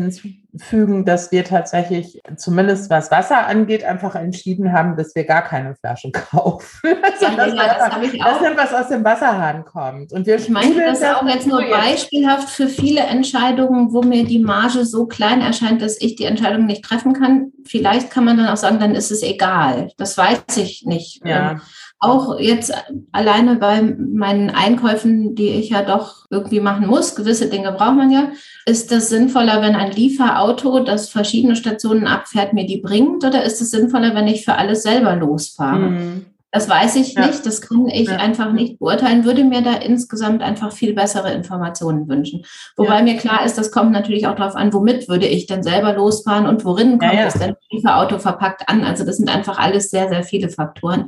hinzufügen, dass wir tatsächlich, zumindest was Wasser angeht, einfach entschieden haben, dass wir gar keine Flaschen kaufen. Ja, das, ja, das, das, das sind, was aus dem Wasserhahn kommt. Und wir ich meine, das ist auch jetzt nur beispielhaft für viele Entscheidungen, wo mir die Marge so klein erscheint, dass ich die Entscheidung nicht treffen kann. Vielleicht kann man dann auch sagen, dann ist es egal. Das weiß ich nicht. Ja. Auch jetzt alleine bei meinen Einkäufen, die ich ja doch irgendwie machen muss, gewisse Dinge braucht man ja, ist das sinnvoller, wenn ein Lieferauto, das verschiedene Stationen abfährt, mir die bringt oder ist es sinnvoller, wenn ich für alles selber losfahre? Mhm. Das weiß ich ja. nicht, das kann ich ja. einfach nicht beurteilen, würde mir da insgesamt einfach viel bessere Informationen wünschen. Wobei ja. mir klar ist, das kommt natürlich auch darauf an, womit würde ich denn selber losfahren und worin kommt es denn Lieferauto verpackt an. Also das sind einfach alles sehr, sehr viele Faktoren.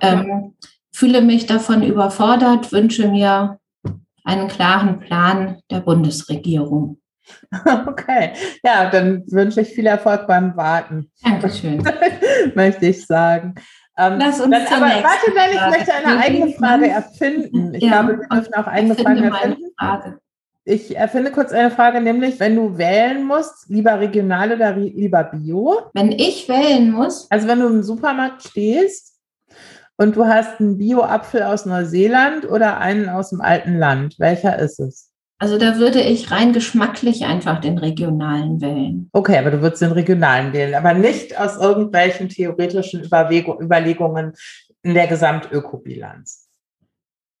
Ähm, fühle mich davon überfordert, wünsche mir einen klaren Plan der Bundesregierung. Okay, ja, dann wünsche ich viel Erfolg beim Warten. Dankeschön. Möchte ich sagen. Ähm, Lass uns dann, aber warte, nein, ich möchte eine eigene Frage erfinden. Ich ja, glaube, wir dürfen auch eigene Fragen erfinden. Frage. Ich erfinde kurz eine Frage, nämlich, wenn du wählen musst, lieber regional oder lieber bio? Wenn ich wählen muss? Also wenn du im Supermarkt stehst und du hast einen Bio-Apfel aus Neuseeland oder einen aus dem alten Land, welcher ist es? Also da würde ich rein geschmacklich einfach den regionalen wählen. Okay, aber du würdest den regionalen wählen, aber nicht aus irgendwelchen theoretischen Überlegungen in der Gesamtökobilanz.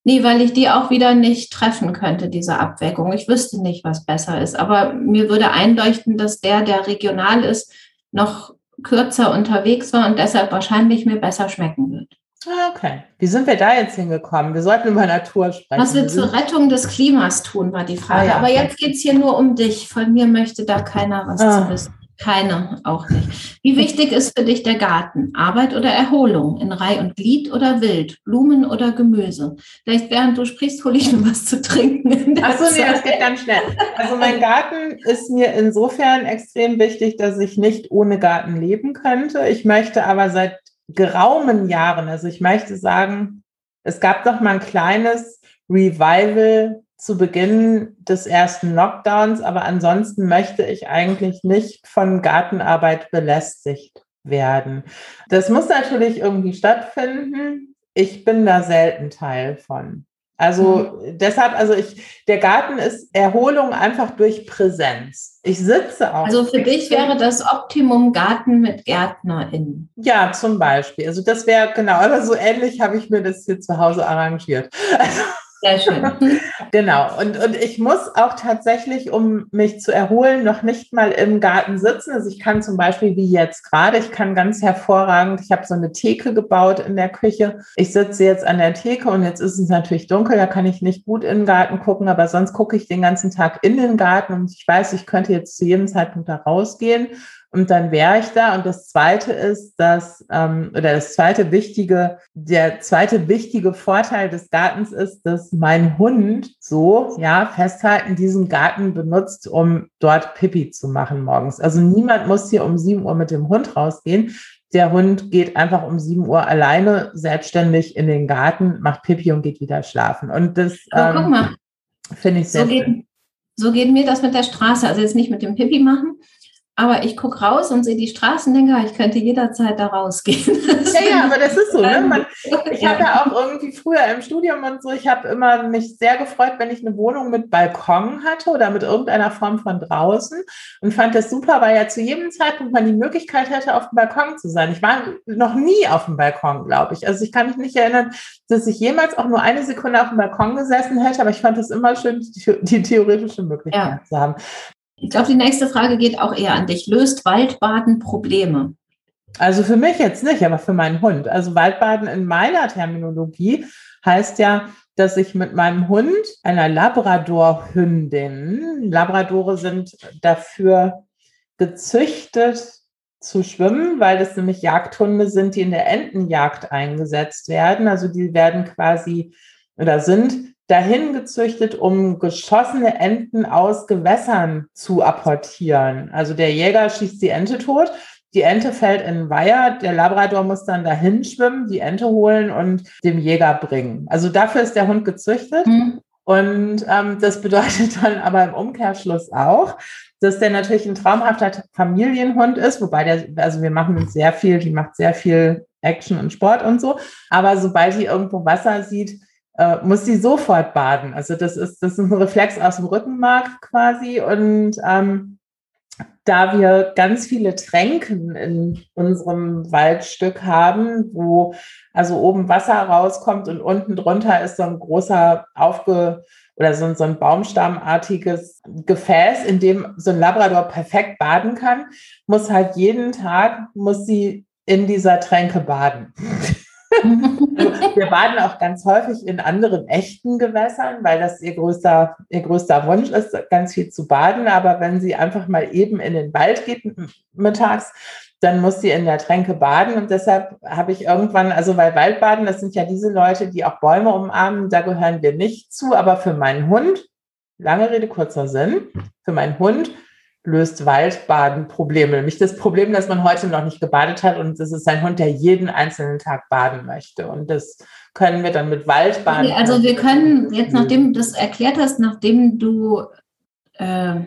Nee, weil ich die auch wieder nicht treffen könnte, diese Abwägung. Ich wüsste nicht, was besser ist. Aber mir würde einleuchten, dass der, der regional ist, noch kürzer unterwegs war und deshalb wahrscheinlich mir besser schmecken wird. Ah, okay. Wie sind wir da jetzt hingekommen? Wir sollten über Natur sprechen. Was wir zur Rettung des Klimas tun, war die Frage. Ah, ja, Aber jetzt geht es hier nur um dich. Von mir möchte da keiner was ah, zu wissen. Keine, auch nicht. Wie wichtig ist für dich der Garten? Arbeit oder Erholung? In Reih und Glied oder Wild? Blumen oder Gemüse? Vielleicht während du sprichst, hole ich nur was zu trinken. Achso, nee, das geht ganz schnell. Also mein Garten ist mir insofern extrem wichtig, dass ich nicht ohne Garten leben könnte. Ich möchte aber seit geraumen Jahren, also ich möchte sagen, es gab doch mal ein kleines Revival zu Beginn des ersten Lockdowns, aber ansonsten möchte ich eigentlich nicht von Gartenarbeit belästigt werden. Das muss natürlich irgendwie stattfinden. Ich bin da selten Teil von. Also mhm. deshalb, also ich, der Garten ist Erholung einfach durch Präsenz. Ich sitze auch. Also für dich wäre das Optimum Garten mit GärtnerInnen. Ja, zum Beispiel. Also das wäre genau, aber so ähnlich habe ich mir das hier zu Hause arrangiert. Also sehr schön. genau. Und, und ich muss auch tatsächlich, um mich zu erholen, noch nicht mal im Garten sitzen. Also ich kann zum Beispiel wie jetzt gerade, ich kann ganz hervorragend, ich habe so eine Theke gebaut in der Küche. Ich sitze jetzt an der Theke und jetzt ist es natürlich dunkel, da kann ich nicht gut in den Garten gucken, aber sonst gucke ich den ganzen Tag in den Garten und ich weiß, ich könnte jetzt zu jedem Zeitpunkt da rausgehen und dann wäre ich da. Und das zweite ist, dass, ähm, oder das zweite wichtige, der zweite wichtige Vorteil des Gartens ist, dass mein Hund so, ja, festhalten, diesen Garten benutzt, um dort Pipi zu machen morgens. Also niemand muss hier um sieben Uhr mit dem Hund rausgehen. Der Hund geht einfach um sieben Uhr alleine selbstständig in den Garten, macht Pipi und geht wieder schlafen. Und das ähm, finde ich sehr so geht, so geht mir das mit der Straße. Also jetzt nicht mit dem Pipi machen, aber ich gucke raus und sehe die Straßen, denke, ich könnte jederzeit da rausgehen. ja, ja, aber das ist so. Ne? Man, ich ja. hatte auch irgendwie früher im Studium und so, ich habe immer mich sehr gefreut, wenn ich eine Wohnung mit Balkon hatte oder mit irgendeiner Form von draußen und fand das super, weil ja zu jedem Zeitpunkt man die Möglichkeit hätte, auf dem Balkon zu sein. Ich war noch nie auf dem Balkon, glaube ich. Also ich kann mich nicht erinnern, dass ich jemals auch nur eine Sekunde auf dem Balkon gesessen hätte, aber ich fand es immer schön, die, die theoretische Möglichkeit ja. zu haben. Ich glaube, die nächste Frage geht auch eher an dich. Löst Waldbaden Probleme? Also für mich jetzt nicht, aber für meinen Hund. Also Waldbaden in meiner Terminologie heißt ja, dass ich mit meinem Hund, einer Labrador-Hündin, Labradore sind dafür gezüchtet zu schwimmen, weil das nämlich Jagdhunde sind, die in der Entenjagd eingesetzt werden. Also die werden quasi oder sind dahin gezüchtet, um geschossene Enten aus Gewässern zu apportieren. Also der Jäger schießt die Ente tot, die Ente fällt in den Weiher, der Labrador muss dann dahin schwimmen, die Ente holen und dem Jäger bringen. Also dafür ist der Hund gezüchtet. Mhm. Und ähm, das bedeutet dann aber im Umkehrschluss auch, dass der natürlich ein traumhafter Familienhund ist, wobei der, also wir machen sehr viel, die macht sehr viel Action und Sport und so. Aber sobald die irgendwo Wasser sieht, äh, muss sie sofort baden. Also das ist, das ist ein Reflex aus dem Rückenmark quasi. Und ähm, da wir ganz viele Tränken in unserem Waldstück haben, wo also oben Wasser rauskommt und unten drunter ist so ein großer aufge oder so, so ein baumstammartiges Gefäß, in dem so ein Labrador perfekt baden kann, muss halt jeden Tag, muss sie in dieser Tränke baden. Wir baden auch ganz häufig in anderen echten Gewässern, weil das ihr größter, ihr größter Wunsch ist, ganz viel zu baden. Aber wenn sie einfach mal eben in den Wald geht mittags, dann muss sie in der Tränke baden. Und deshalb habe ich irgendwann, also weil Waldbaden, das sind ja diese Leute, die auch Bäume umarmen, da gehören wir nicht zu. Aber für meinen Hund, lange Rede, kurzer Sinn, für meinen Hund löst Waldbaden Probleme. Nämlich das Problem, dass man heute noch nicht gebadet hat und es ist ein Hund, der jeden einzelnen Tag baden möchte. Und das können wir dann mit Waldbaden. Okay, also wir können jetzt, nachdem du das erklärt hast, nachdem du äh,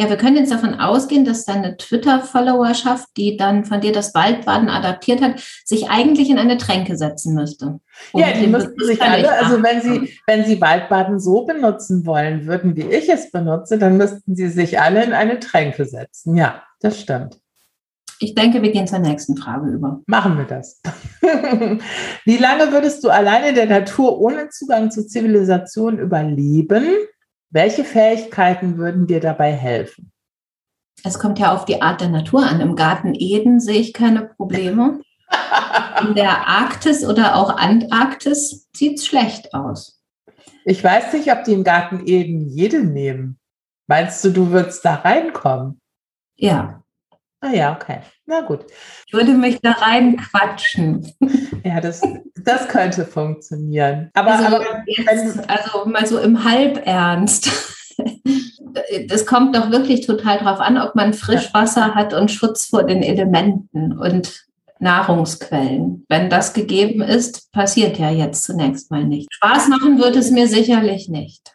ja, wir können jetzt davon ausgehen, dass deine Twitter-Followerschaft, die dann von dir das Waldbaden adaptiert hat, sich eigentlich in eine Tränke setzen müsste. Um ja, die müssten sich alle, also wenn sie, wenn sie Waldbaden so benutzen wollen würden, wie ich es benutze, dann müssten sie sich alle in eine Tränke setzen. Ja, das stimmt. Ich denke, wir gehen zur nächsten Frage über. Machen wir das. Wie lange würdest du alleine in der Natur ohne Zugang zur Zivilisation überleben? Welche Fähigkeiten würden dir dabei helfen? Es kommt ja auf die Art der Natur an. Im Garten Eden sehe ich keine Probleme. In der Arktis oder auch Antarktis sieht es schlecht aus. Ich weiß nicht, ob die im Garten Eden jede nehmen. Meinst du, du würdest da reinkommen? Ja. Ah ja, okay. Na gut. Ich würde mich da reinquatschen. Ja, das, das könnte funktionieren. Aber, also, aber jetzt, also mal so im Halbernst. Das kommt doch wirklich total drauf an, ob man Frischwasser hat und Schutz vor den Elementen und Nahrungsquellen. Wenn das gegeben ist, passiert ja jetzt zunächst mal nicht. Spaß machen wird es mir sicherlich nicht.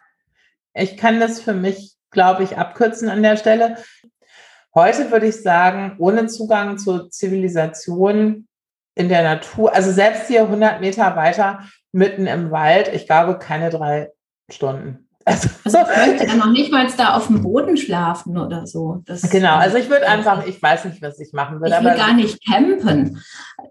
Ich kann das für mich, glaube ich, abkürzen an der Stelle. Heute würde ich sagen, ohne Zugang zur Zivilisation in der Natur, also selbst hier 100 Meter weiter mitten im Wald, ich glaube keine drei Stunden. Also, also ich möchte dann noch nicht mal da auf dem Boden schlafen oder so. Das, genau, also ich würde einfach, ich weiß nicht, was ich machen würde. Ich will gar nicht campen.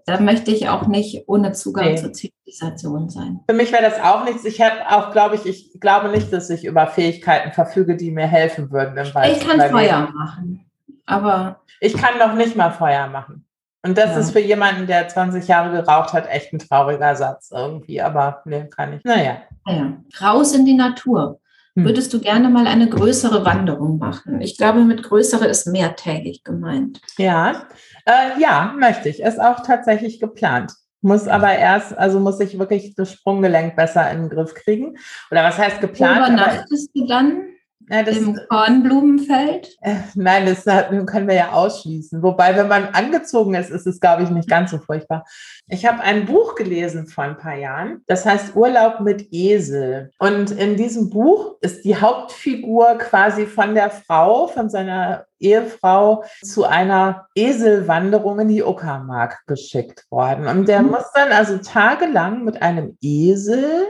Da möchte ich auch nicht ohne Zugang nee. zur Zivilisation sein. Für mich wäre das auch nichts. Ich habe auch, glaube ich, ich glaube nicht, dass ich über Fähigkeiten verfüge, die mir helfen würden im Wald. Ich kann Feuer machen, aber... Ich kann noch nicht mal Feuer machen. Und das ja. ist für jemanden, der 20 Jahre geraucht hat, echt ein trauriger Satz irgendwie. Aber nee, kann ich. Naja. Ja. Raus in die Natur. Hm. Würdest du gerne mal eine größere Wanderung machen? Ich glaube, mit größere ist mehrtägig gemeint. Ja, äh, ja, möchte ich. Ist auch tatsächlich geplant. Muss aber erst, also muss ich wirklich das Sprunggelenk besser in den Griff kriegen. Oder was heißt geplant? Übernachtest du dann? Ja, das, Im Kornblumenfeld? Äh, nein, das können wir ja ausschließen. Wobei, wenn man angezogen ist, ist es, glaube ich, nicht ganz so furchtbar. Ich habe ein Buch gelesen vor ein paar Jahren. Das heißt Urlaub mit Esel. Und in diesem Buch ist die Hauptfigur quasi von der Frau, von seiner Ehefrau zu einer Eselwanderung in die Uckermark geschickt worden. Und der mhm. muss dann also tagelang mit einem Esel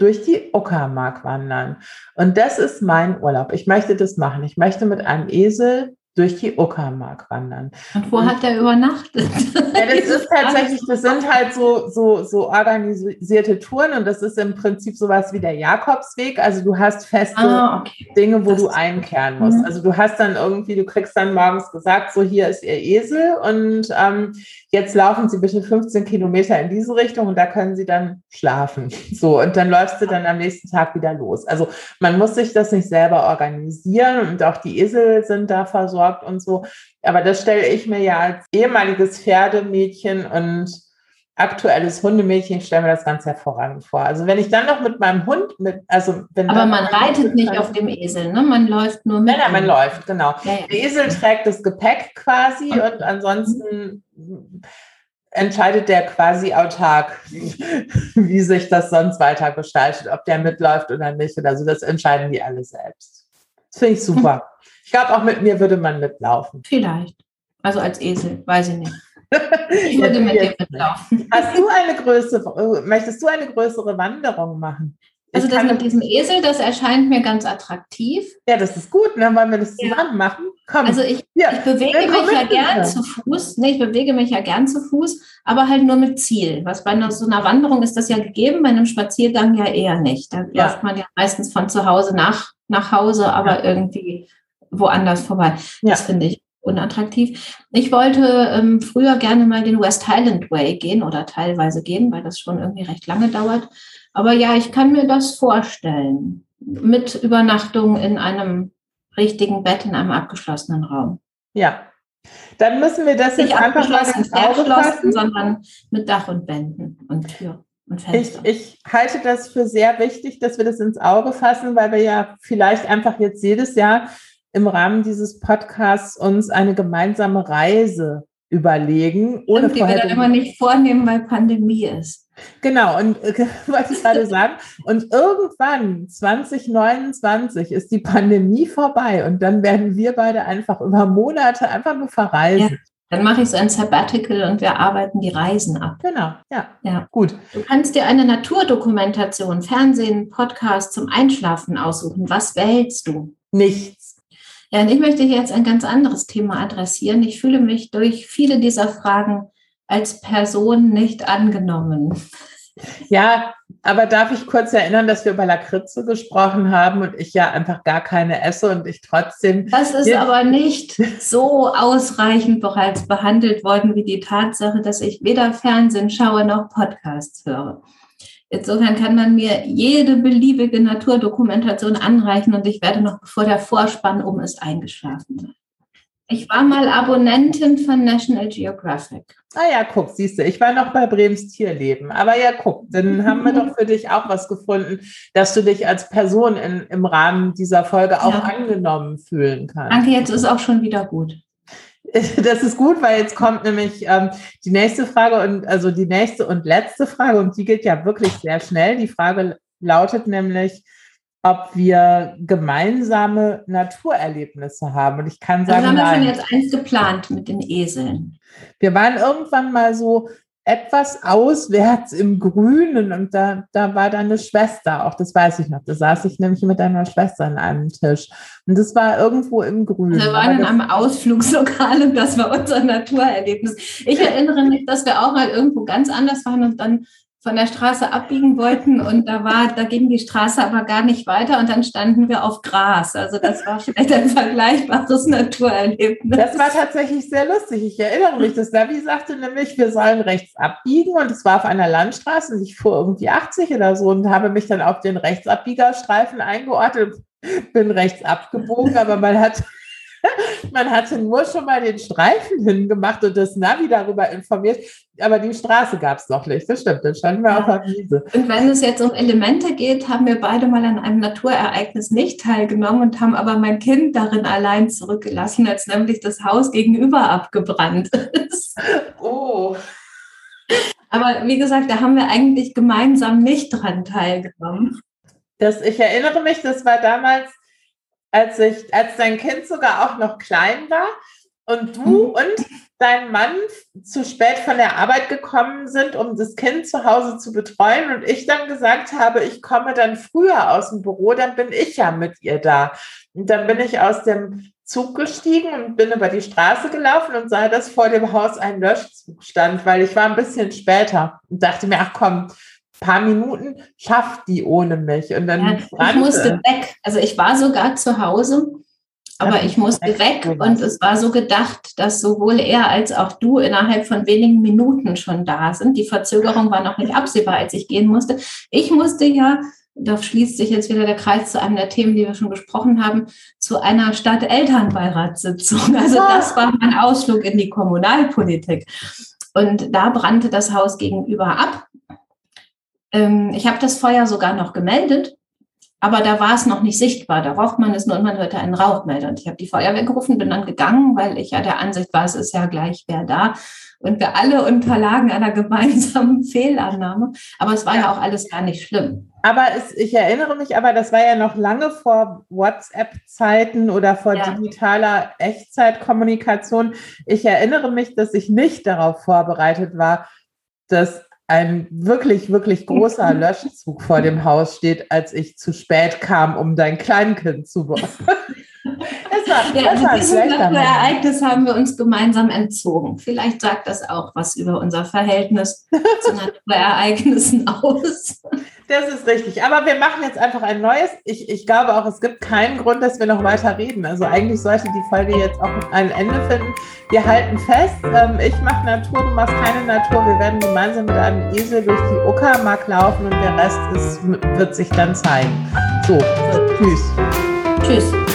durch die Uckermark wandern. Und das ist mein Urlaub. Ich möchte das machen. Ich möchte mit einem Esel durch die Uckermark wandern. Und wo und, hat er übernachtet? Ja, das ist tatsächlich, das sind halt so, so, so organisierte Touren und das ist im Prinzip sowas wie der Jakobsweg. Also du hast feste ah, okay. Dinge, wo das du einkehren musst. Mhm. Also du hast dann irgendwie, du kriegst dann morgens gesagt, so hier ist ihr Esel und ähm, jetzt laufen Sie bitte 15 Kilometer in diese Richtung und da können Sie dann schlafen. So, und dann läufst du dann am nächsten Tag wieder los. Also man muss sich das nicht selber organisieren und auch die Esel sind da versorgt und so. Aber das stelle ich mir ja als ehemaliges Pferdemädchen und aktuelles Hundemädchen stelle mir das ganz hervorragend vor. Also wenn ich dann noch mit meinem Hund mit, also wenn aber man reitet nicht auf dem Esel, ne? Man läuft nur mit. Nein, nein, man läuft, genau. Ja, ja. Der Esel trägt das Gepäck quasi und, und ansonsten entscheidet der quasi autark, wie sich das sonst weiter gestaltet, ob der mitläuft oder nicht. Also das entscheiden die alle selbst. Das finde ich super. Ich glaube, auch mit mir würde man mitlaufen. Vielleicht. Also als Esel, weiß ich nicht. Ich würde mit dir mitlaufen. Hast du eine größere, möchtest du eine größere Wanderung machen? Also das mit diesem Esel, das erscheint mir ganz attraktiv. Ja, das ist gut, ne? Wollen wir das zusammen ja. machen? Komm. Also ich, ja. ich bewege ja, mich ja gern zu Fuß. Nee, ich bewege mich ja gern zu Fuß, aber halt nur mit Ziel. Was bei einer, so einer Wanderung ist das ja gegeben, bei einem Spaziergang ja eher nicht. Da läuft man ja meistens von zu Hause nach, nach Hause, aber irgendwie woanders vorbei. Das finde ich unattraktiv. Ich wollte ähm, früher gerne mal den West Highland Way gehen oder teilweise gehen, weil das schon irgendwie recht lange dauert. Aber ja, ich kann mir das vorstellen. Mit Übernachtung in einem richtigen Bett in einem abgeschlossenen Raum. Ja. Dann müssen wir das Nicht jetzt einfach mal ins Auge fassen. sondern mit Dach und Wänden und Tür. Ich, ich halte das für sehr wichtig, dass wir das ins Auge fassen, weil wir ja vielleicht einfach jetzt jedes Jahr im Rahmen dieses Podcasts uns eine gemeinsame Reise überlegen. Ohne und die wir dann immer nicht vornehmen, weil Pandemie ist. Genau, und äh, wollte ich gerade sagen, und irgendwann, 2029, ist die Pandemie vorbei und dann werden wir beide einfach über Monate einfach nur verreisen. Ja. Dann mache ich so ein Sabbatical und wir arbeiten die Reisen ab. Genau, ja. ja. Gut. Du kannst dir eine Naturdokumentation, Fernsehen, Podcast zum Einschlafen aussuchen. Was wählst du? Nichts. Ja, und ich möchte hier jetzt ein ganz anderes Thema adressieren. Ich fühle mich durch viele dieser Fragen als Person nicht angenommen. Ja, aber darf ich kurz erinnern, dass wir über Lakritze gesprochen haben und ich ja einfach gar keine esse und ich trotzdem. Das ist aber nicht so ausreichend bereits behandelt worden wie die Tatsache, dass ich weder Fernsehen schaue noch Podcasts höre. Insofern kann man mir jede beliebige Naturdokumentation anreichen und ich werde noch bevor der Vorspann um ist eingeschlafen sein. Ich war mal Abonnentin von National Geographic. Ah ja, guck, siehst du, ich war noch bei Brems Tierleben. Aber ja, guck, dann haben wir doch für dich auch was gefunden, dass du dich als Person in, im Rahmen dieser Folge auch ja. angenommen fühlen kannst. Danke, jetzt ist auch schon wieder gut. Das ist gut, weil jetzt kommt nämlich ähm, die nächste Frage und also die nächste und letzte Frage und die geht ja wirklich sehr schnell. Die Frage lautet nämlich, ob wir gemeinsame Naturerlebnisse haben. Und ich kann sagen, also haben wir schon jetzt eins geplant mit den Eseln. Wir waren irgendwann mal so etwas auswärts im Grünen und da, da war deine Schwester auch, das weiß ich noch. Da saß ich nämlich mit deiner Schwester an einem Tisch und das war irgendwo im Grünen. Wir waren in einem Ausflugslokal und das war unser Naturerlebnis. Ich erinnere mich, dass wir auch mal irgendwo ganz anders waren und dann von der Straße abbiegen wollten und da war, da ging die Straße aber gar nicht weiter und dann standen wir auf Gras. Also das war vielleicht ein vergleichbares Naturerlebnis. Das war tatsächlich sehr lustig. Ich erinnere mich, das Navi sagte nämlich, wir sollen rechts abbiegen und es war auf einer Landstraße und ich fuhr irgendwie 80 oder so und habe mich dann auf den Rechtsabbiegerstreifen eingeordnet, bin rechts abgebogen, aber man hat Man hatte nur schon mal den Streifen hingemacht und das Navi darüber informiert, aber die Straße gab es noch nicht. Das stimmt, dann standen wir ja. auf der Wiese. Und wenn es jetzt um Elemente geht, haben wir beide mal an einem Naturereignis nicht teilgenommen und haben aber mein Kind darin allein zurückgelassen, als nämlich das Haus gegenüber abgebrannt ist. Oh. Aber wie gesagt, da haben wir eigentlich gemeinsam nicht dran teilgenommen. Das, ich erinnere mich, das war damals als ich, als dein Kind sogar auch noch klein war und du mhm. und dein Mann zu spät von der Arbeit gekommen sind, um das Kind zu Hause zu betreuen und ich dann gesagt habe, ich komme dann früher aus dem Büro, dann bin ich ja mit ihr da. Und dann bin ich aus dem Zug gestiegen und bin über die Straße gelaufen und sah, dass vor dem Haus ein Löschzug stand, weil ich war ein bisschen später und dachte mir, ach komm, paar Minuten schafft die ohne mich. Und dann ja, ich musste weg. Also ich war sogar zu Hause, aber ja, ich musste weg und es war so gedacht, dass sowohl er als auch du innerhalb von wenigen Minuten schon da sind. Die Verzögerung war noch nicht absehbar, als ich gehen musste. Ich musste ja da schließt sich jetzt wieder der Kreis zu einem der Themen, die wir schon besprochen haben, zu einer Stadt-Elternbeiratssitzung. Also das war mein Ausflug in die Kommunalpolitik. Und da brannte das Haus gegenüber ab. Ähm, ich habe das Feuer sogar noch gemeldet, aber da war es noch nicht sichtbar. Da raucht man es nur und man hörte einen Rauchmelder. Und ich habe die Feuerwehr gerufen, bin dann gegangen, weil ich ja der Ansicht war, es ist ja gleich wer da. Und wir alle unterlagen einer gemeinsamen Fehlannahme. Aber es war ja, ja auch alles gar nicht schlimm. Aber es, ich erinnere mich, aber das war ja noch lange vor WhatsApp-Zeiten oder vor ja. digitaler Echtzeitkommunikation. Ich erinnere mich, dass ich nicht darauf vorbereitet war, dass ein wirklich, wirklich großer Löschzug vor dem Haus steht, als ich zu spät kam, um dein Kleinkind zu bekommen. Das war, ja, das war diesem Ereignis haben wir uns gemeinsam entzogen. Vielleicht sagt das auch was über unser Verhältnis zu Naturereignissen aus. Das ist richtig. Aber wir machen jetzt einfach ein neues. Ich, ich glaube auch, es gibt keinen Grund, dass wir noch weiter reden. Also eigentlich sollte die Folge jetzt auch ein Ende finden. Wir halten fest, ähm, ich mache Natur, du machst keine Natur. Wir werden gemeinsam mit einem Esel durch die Uckermark laufen und der Rest ist, wird sich dann zeigen. So, tschüss. Tschüss.